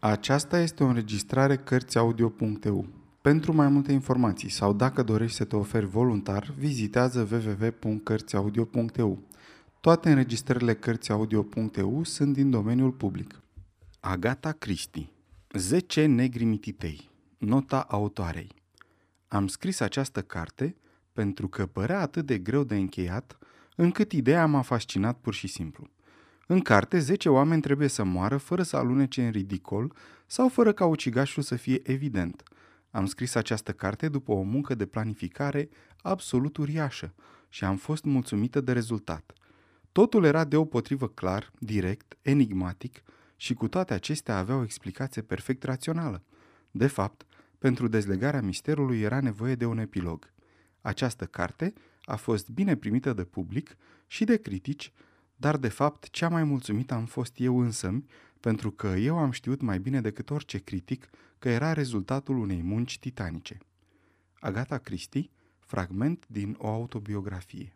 Aceasta este o înregistrare Cărțiaudio.eu. Pentru mai multe informații sau dacă dorești să te oferi voluntar, vizitează www.cărțiaudio.eu. Toate înregistrările Cărțiaudio.eu sunt din domeniul public. Agata Cristi 10 negri mititei Nota autoarei Am scris această carte pentru că părea atât de greu de încheiat, încât ideea m-a fascinat pur și simplu. În carte, 10 oameni trebuie să moară fără să alunece în ridicol sau fără ca ucigașul să fie evident. Am scris această carte după o muncă de planificare absolut uriașă și am fost mulțumită de rezultat. Totul era deopotrivă clar, direct, enigmatic și cu toate acestea avea o explicație perfect rațională. De fapt, pentru dezlegarea misterului era nevoie de un epilog. Această carte a fost bine primită de public și de critici, dar de fapt cea mai mulțumită am fost eu însămi, pentru că eu am știut mai bine decât orice critic că era rezultatul unei munci titanice. Agata Christie, fragment din o autobiografie.